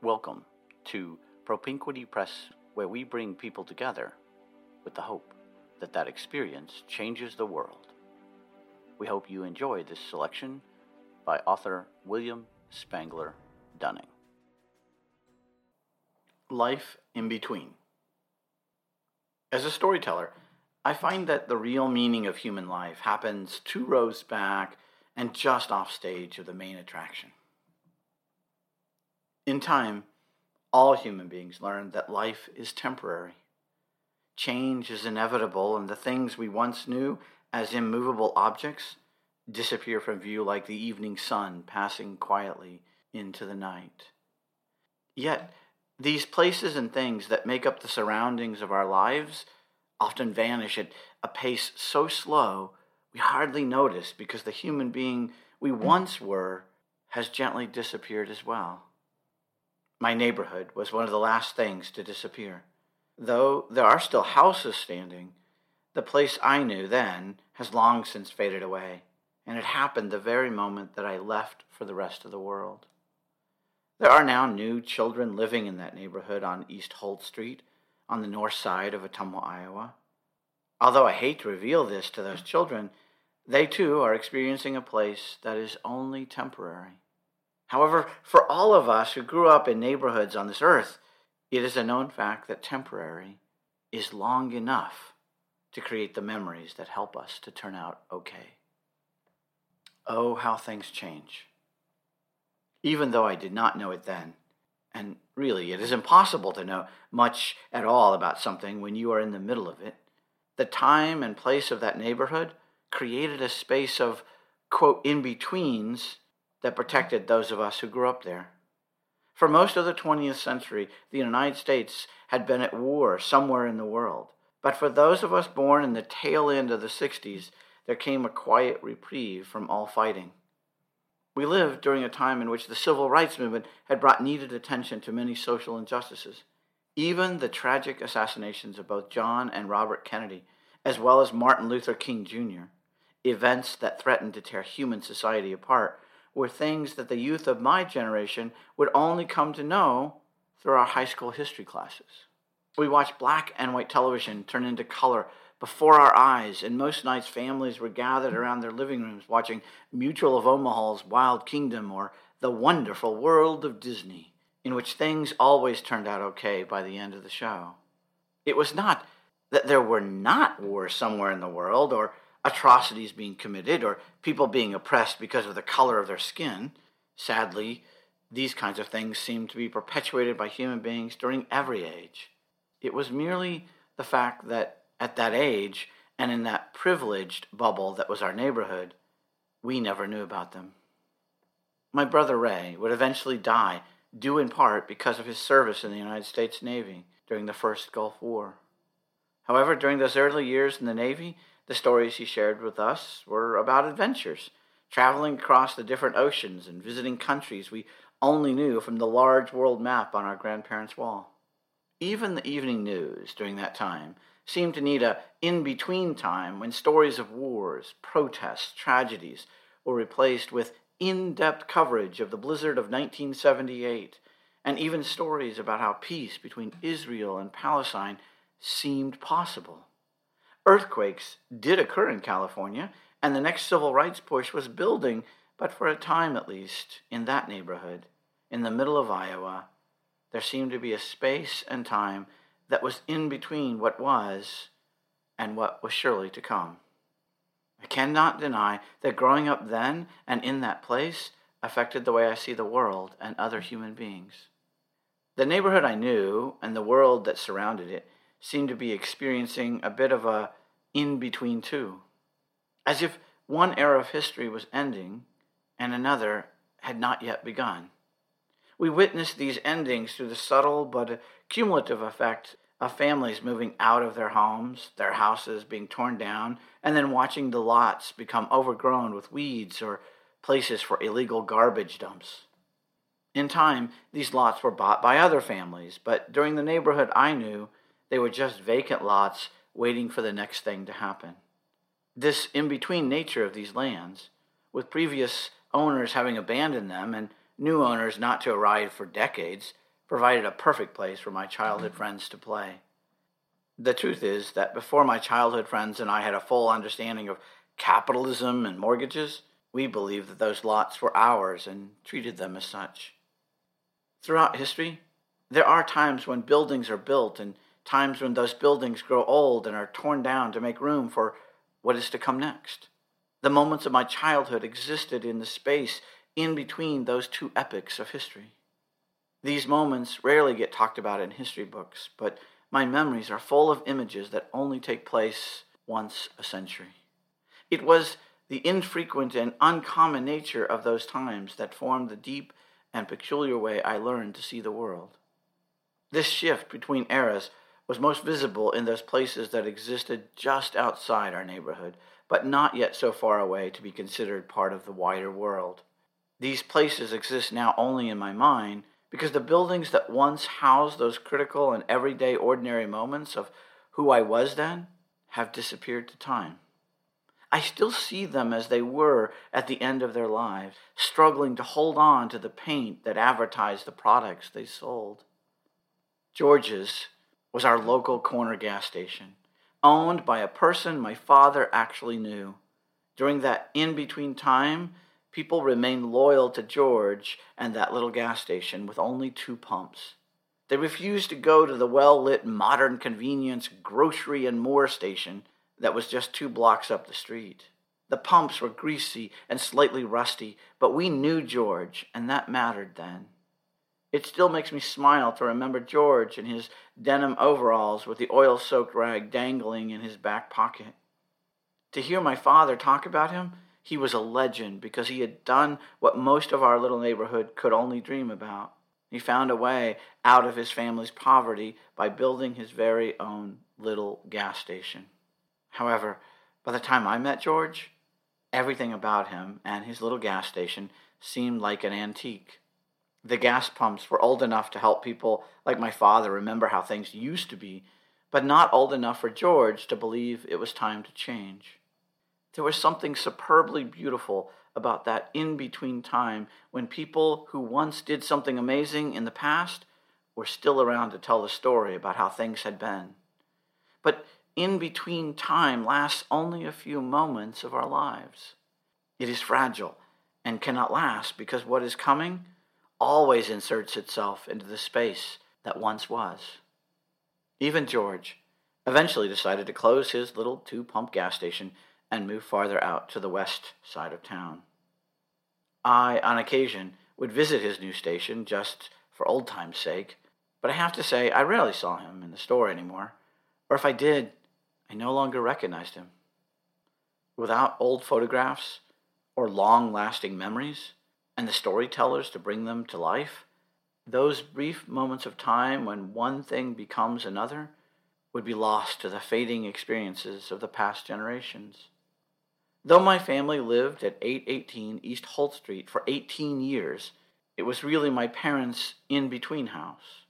Welcome to Propinquity Press, where we bring people together with the hope that that experience changes the world. We hope you enjoy this selection by author William Spangler Dunning. Life in Between. As a storyteller, I find that the real meaning of human life happens two rows back and just off stage of the main attraction. In time, all human beings learn that life is temporary. Change is inevitable, and the things we once knew as immovable objects disappear from view like the evening sun passing quietly into the night. Yet, these places and things that make up the surroundings of our lives often vanish at a pace so slow we hardly notice because the human being we once were has gently disappeared as well. My neighborhood was one of the last things to disappear. Though there are still houses standing, the place I knew then has long since faded away, and it happened the very moment that I left for the rest of the world. There are now new children living in that neighborhood on East Holt Street, on the north side of Ottumwa, Iowa. Although I hate to reveal this to those children, they too are experiencing a place that is only temporary. However, for all of us who grew up in neighborhoods on this earth, it is a known fact that temporary is long enough to create the memories that help us to turn out okay. Oh, how things change. Even though I did not know it then, and really it is impossible to know much at all about something when you are in the middle of it, the time and place of that neighborhood created a space of, quote, in betweens that protected those of us who grew up there. For most of the 20th century, the United States had been at war somewhere in the world. But for those of us born in the tail end of the 60s, there came a quiet reprieve from all fighting. We lived during a time in which the civil rights movement had brought needed attention to many social injustices. Even the tragic assassinations of both John and Robert Kennedy, as well as Martin Luther King Jr., events that threatened to tear human society apart, were things that the youth of my generation would only come to know through our high school history classes. We watched black and white television turn into color before our eyes, and most nights families were gathered around their living rooms watching Mutual of Omaha's Wild Kingdom or The Wonderful World of Disney, in which things always turned out okay by the end of the show. It was not that there were not wars somewhere in the world or atrocities being committed or people being oppressed because of the color of their skin. Sadly, these kinds of things seem to be perpetuated by human beings during every age. It was merely the fact that at that age and in that privileged bubble that was our neighborhood, we never knew about them. My brother Ray would eventually die, due in part because of his service in the United States Navy during the first Gulf War. However, during those early years in the Navy, the stories he shared with us were about adventures, traveling across the different oceans and visiting countries we only knew from the large world map on our grandparents' wall. Even the evening news during that time seemed to need a in between time when stories of wars, protests, tragedies were replaced with in depth coverage of the blizzard of 1978, and even stories about how peace between Israel and Palestine seemed possible. Earthquakes did occur in California, and the next civil rights push was building, but for a time at least, in that neighborhood, in the middle of Iowa, there seemed to be a space and time that was in between what was and what was surely to come. I cannot deny that growing up then and in that place affected the way I see the world and other human beings. The neighborhood I knew and the world that surrounded it seemed to be experiencing a bit of a in between two, as if one era of history was ending and another had not yet begun. We witnessed these endings through the subtle but cumulative effect of families moving out of their homes, their houses being torn down, and then watching the lots become overgrown with weeds or places for illegal garbage dumps. In time, these lots were bought by other families, but during the neighborhood I knew, they were just vacant lots waiting for the next thing to happen. This in between nature of these lands, with previous owners having abandoned them and new owners not to arrive for decades, provided a perfect place for my childhood friends to play. The truth is that before my childhood friends and I had a full understanding of capitalism and mortgages, we believed that those lots were ours and treated them as such. Throughout history, there are times when buildings are built and times when those buildings grow old and are torn down to make room for what is to come next. The moments of my childhood existed in the space in between those two epochs of history. These moments rarely get talked about in history books, but my memories are full of images that only take place once a century. It was the infrequent and uncommon nature of those times that formed the deep and peculiar way I learned to see the world. This shift between eras was most visible in those places that existed just outside our neighborhood, but not yet so far away to be considered part of the wider world. These places exist now only in my mind because the buildings that once housed those critical and everyday ordinary moments of who I was then have disappeared to time. I still see them as they were at the end of their lives, struggling to hold on to the paint that advertised the products they sold. George's was our local corner gas station, owned by a person my father actually knew. During that in between time, people remained loyal to George and that little gas station with only two pumps. They refused to go to the well lit modern convenience grocery and more station that was just two blocks up the street. The pumps were greasy and slightly rusty, but we knew George, and that mattered then. It still makes me smile to remember George in his denim overalls with the oil soaked rag dangling in his back pocket. To hear my father talk about him, he was a legend because he had done what most of our little neighborhood could only dream about. He found a way out of his family's poverty by building his very own little gas station. However, by the time I met George, everything about him and his little gas station seemed like an antique. The gas pumps were old enough to help people like my father remember how things used to be, but not old enough for George to believe it was time to change. There was something superbly beautiful about that in between time when people who once did something amazing in the past were still around to tell the story about how things had been. But in between time lasts only a few moments of our lives. It is fragile and cannot last because what is coming always inserts itself into the space that once was. Even George eventually decided to close his little two pump gas station and move farther out to the west side of town. I, on occasion, would visit his new station just for old time's sake, but I have to say I rarely saw him in the store anymore, or if I did, I no longer recognized him. Without old photographs or long lasting memories and the storytellers to bring them to life, those brief moments of time when one thing becomes another would be lost to the fading experiences of the past generations. Though my family lived at 818 East Holt Street for 18 years, it was really my parents' in between house.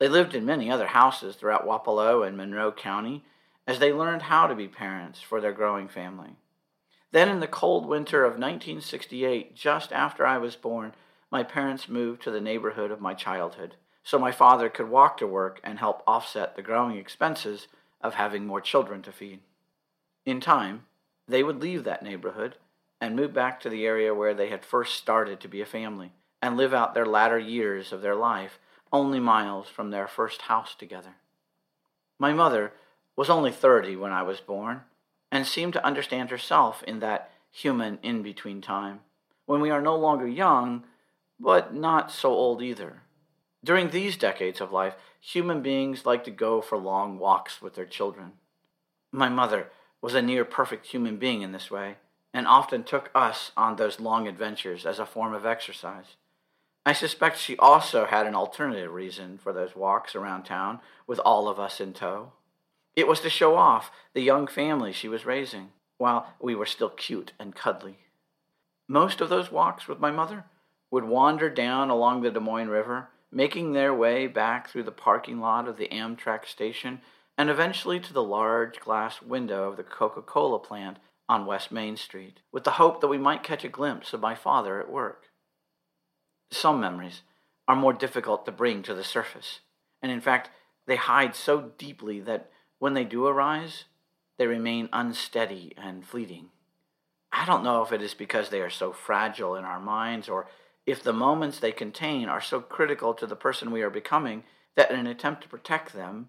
They lived in many other houses throughout Wapello and Monroe County as they learned how to be parents for their growing family. Then, in the cold winter of 1968, just after I was born, my parents moved to the neighborhood of my childhood so my father could walk to work and help offset the growing expenses of having more children to feed. In time, they would leave that neighborhood and move back to the area where they had first started to be a family and live out their latter years of their life only miles from their first house together. My mother was only 30 when I was born and seemed to understand herself in that human in between time when we are no longer young, but not so old either. During these decades of life, human beings like to go for long walks with their children. My mother was a near perfect human being in this way, and often took us on those long adventures as a form of exercise. I suspect she also had an alternative reason for those walks around town with all of us in tow. It was to show off the young family she was raising, while we were still cute and cuddly. Most of those walks with my mother would wander down along the Des Moines River, making their way back through the parking lot of the Amtrak station and eventually to the large glass window of the Coca Cola plant on West Main Street, with the hope that we might catch a glimpse of my father at work. Some memories are more difficult to bring to the surface. And in fact, they hide so deeply that when they do arise, they remain unsteady and fleeting. I don't know if it is because they are so fragile in our minds or if the moments they contain are so critical to the person we are becoming that in an attempt to protect them,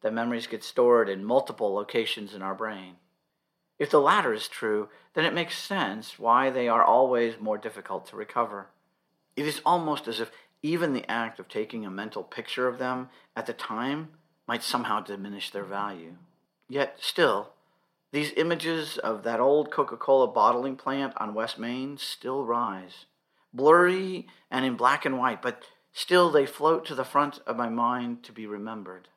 the memories get stored in multiple locations in our brain. If the latter is true, then it makes sense why they are always more difficult to recover. It is almost as if even the act of taking a mental picture of them at the time might somehow diminish their value. Yet, still, these images of that old Coca Cola bottling plant on West Main still rise, blurry and in black and white, but still they float to the front of my mind to be remembered.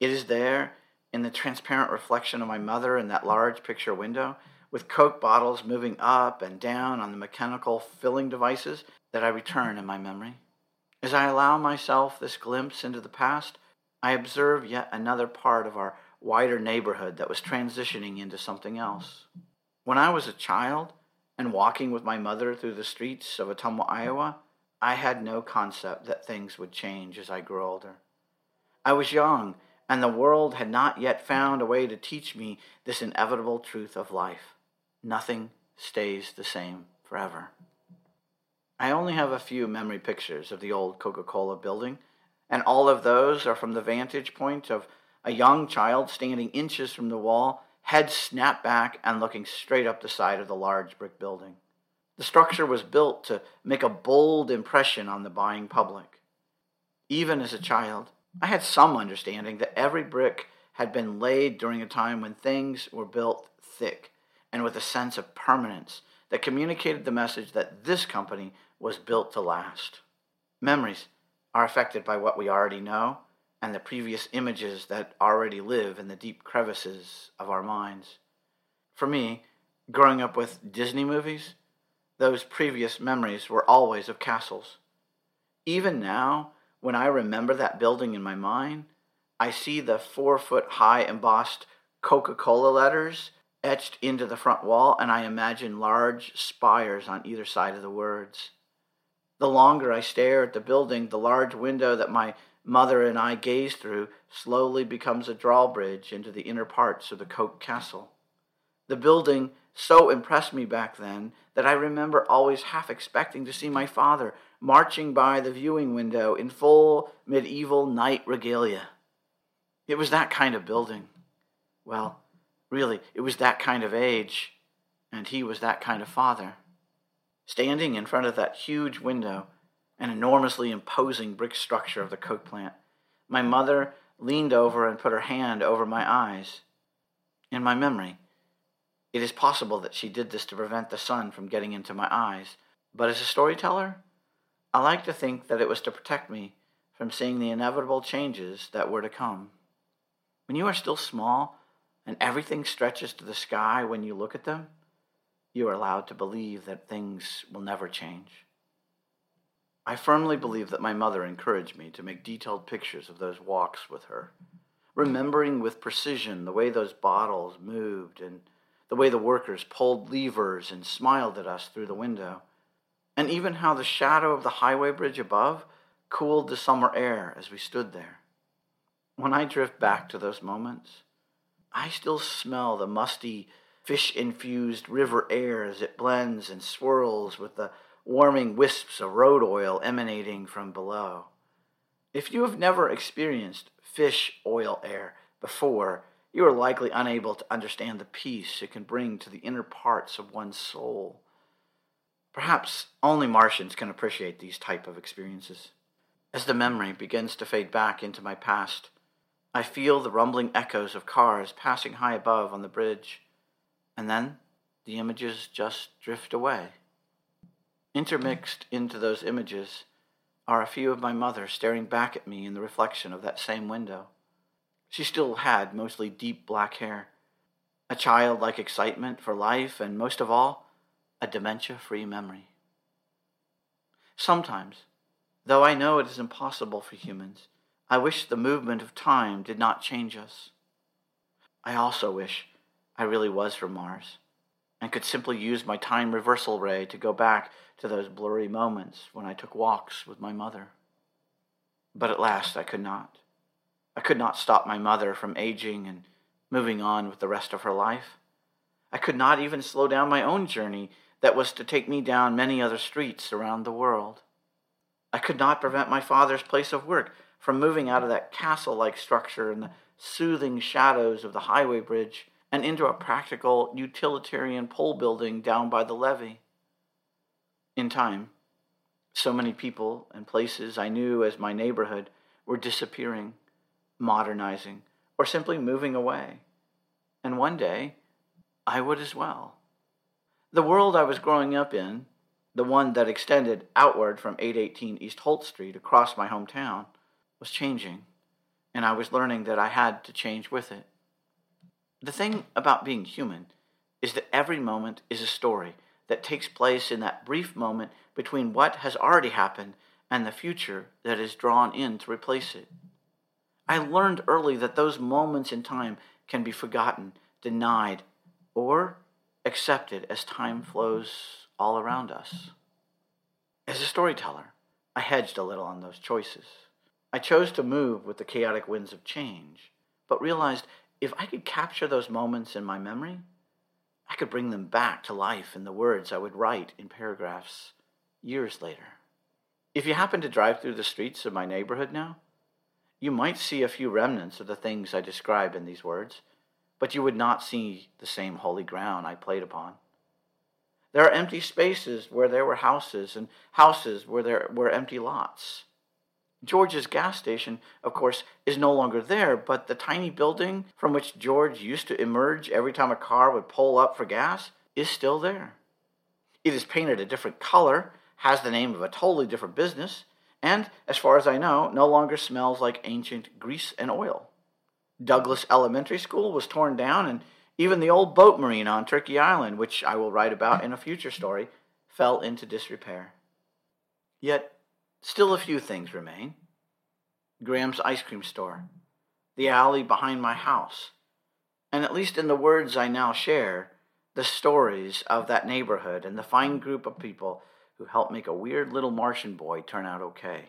It is there in the transparent reflection of my mother in that large picture window, with Coke bottles moving up and down on the mechanical filling devices that I return in my memory. As I allow myself this glimpse into the past, I observed yet another part of our wider neighborhood that was transitioning into something else. When I was a child and walking with my mother through the streets of Ottumwa, Iowa, I had no concept that things would change as I grew older. I was young, and the world had not yet found a way to teach me this inevitable truth of life. Nothing stays the same forever. I only have a few memory pictures of the old Coca Cola building, and all of those are from the vantage point of a young child standing inches from the wall, head snapped back and looking straight up the side of the large brick building. The structure was built to make a bold impression on the buying public. Even as a child, I had some understanding that every brick had been laid during a time when things were built thick and with a sense of permanence that communicated the message that this company was built to last. Memories are affected by what we already know and the previous images that already live in the deep crevices of our minds. For me, growing up with Disney movies, those previous memories were always of castles. Even now, when I remember that building in my mind, I see the four foot high embossed Coca Cola letters etched into the front wall, and I imagine large spires on either side of the words. The longer I stare at the building, the large window that my mother and I gaze through slowly becomes a drawbridge into the inner parts of the Coke Castle. The building so impressed me back then that I remember always half expecting to see my father marching by the viewing window in full medieval knight regalia. It was that kind of building. Well, really, it was that kind of age, and he was that kind of father. Standing in front of that huge window, an enormously imposing brick structure of the Coke plant. My mother leaned over and put her hand over my eyes. In my memory, it is possible that she did this to prevent the sun from getting into my eyes, but as a storyteller, I like to think that it was to protect me from seeing the inevitable changes that were to come. When you are still small and everything stretches to the sky when you look at them, you are allowed to believe that things will never change. I firmly believe that my mother encouraged me to make detailed pictures of those walks with her, remembering with precision the way those bottles moved and the way the workers pulled levers and smiled at us through the window, and even how the shadow of the highway bridge above cooled the summer air as we stood there. When I drift back to those moments, I still smell the musty, fish infused river air as it blends and swirls with the warming wisps of road oil emanating from below. If you have never experienced fish oil air before, you are likely unable to understand the peace it can bring to the inner parts of one's soul. Perhaps only Martians can appreciate these type of experiences. As the memory begins to fade back into my past, I feel the rumbling echoes of cars passing high above on the bridge, and then the images just drift away. Intermixed into those images are a few of my mother staring back at me in the reflection of that same window. She still had mostly deep black hair, a childlike excitement for life, and most of all, a dementia free memory. Sometimes, though I know it is impossible for humans, I wish the movement of time did not change us. I also wish I really was from Mars and could simply use my time reversal ray to go back to those blurry moments when I took walks with my mother. But at last I could not. I could not stop my mother from aging and moving on with the rest of her life. I could not even slow down my own journey that was to take me down many other streets around the world. I could not prevent my father's place of work from moving out of that castle like structure in the soothing shadows of the highway bridge and into a practical utilitarian pole building down by the levee. In time, so many people and places I knew as my neighborhood were disappearing, modernizing, or simply moving away. And one day, I would as well. The world I was growing up in, the one that extended outward from 818 East Holt Street across my hometown, was changing, and I was learning that I had to change with it. The thing about being human is that every moment is a story that takes place in that brief moment between what has already happened and the future that is drawn in to replace it. I learned early that those moments in time can be forgotten, denied, or accepted as time flows all around us. As a storyteller, I hedged a little on those choices. I chose to move with the chaotic winds of change, but realized if I could capture those moments in my memory, I could bring them back to life in the words I would write in paragraphs years later. If you happen to drive through the streets of my neighborhood now, you might see a few remnants of the things I describe in these words, but you would not see the same holy ground I played upon. There are empty spaces where there were houses, and houses where there were empty lots. George's gas station, of course, is no longer there, but the tiny building from which George used to emerge every time a car would pull up for gas is still there. It is painted a different color, has the name of a totally different business, and, as far as I know, no longer smells like ancient grease and oil. Douglas Elementary School was torn down, and even the old boat marine on Turkey Island, which I will write about in a future story, fell into disrepair. Yet, still a few things remain Graham's ice cream store, the alley behind my house, and at least in the words I now share, the stories of that neighborhood and the fine group of people who helped make a weird little Martian boy turn out okay.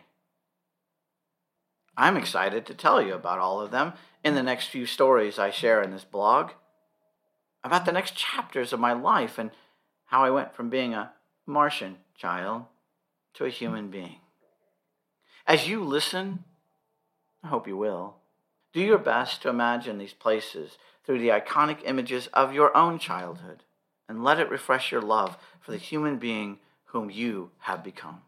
I'm excited to tell you about all of them in the next few stories I share in this blog, about the next chapters of my life and how I went from being a Martian child to a human being. As you listen, I hope you will, do your best to imagine these places through the iconic images of your own childhood and let it refresh your love for the human being whom you have become.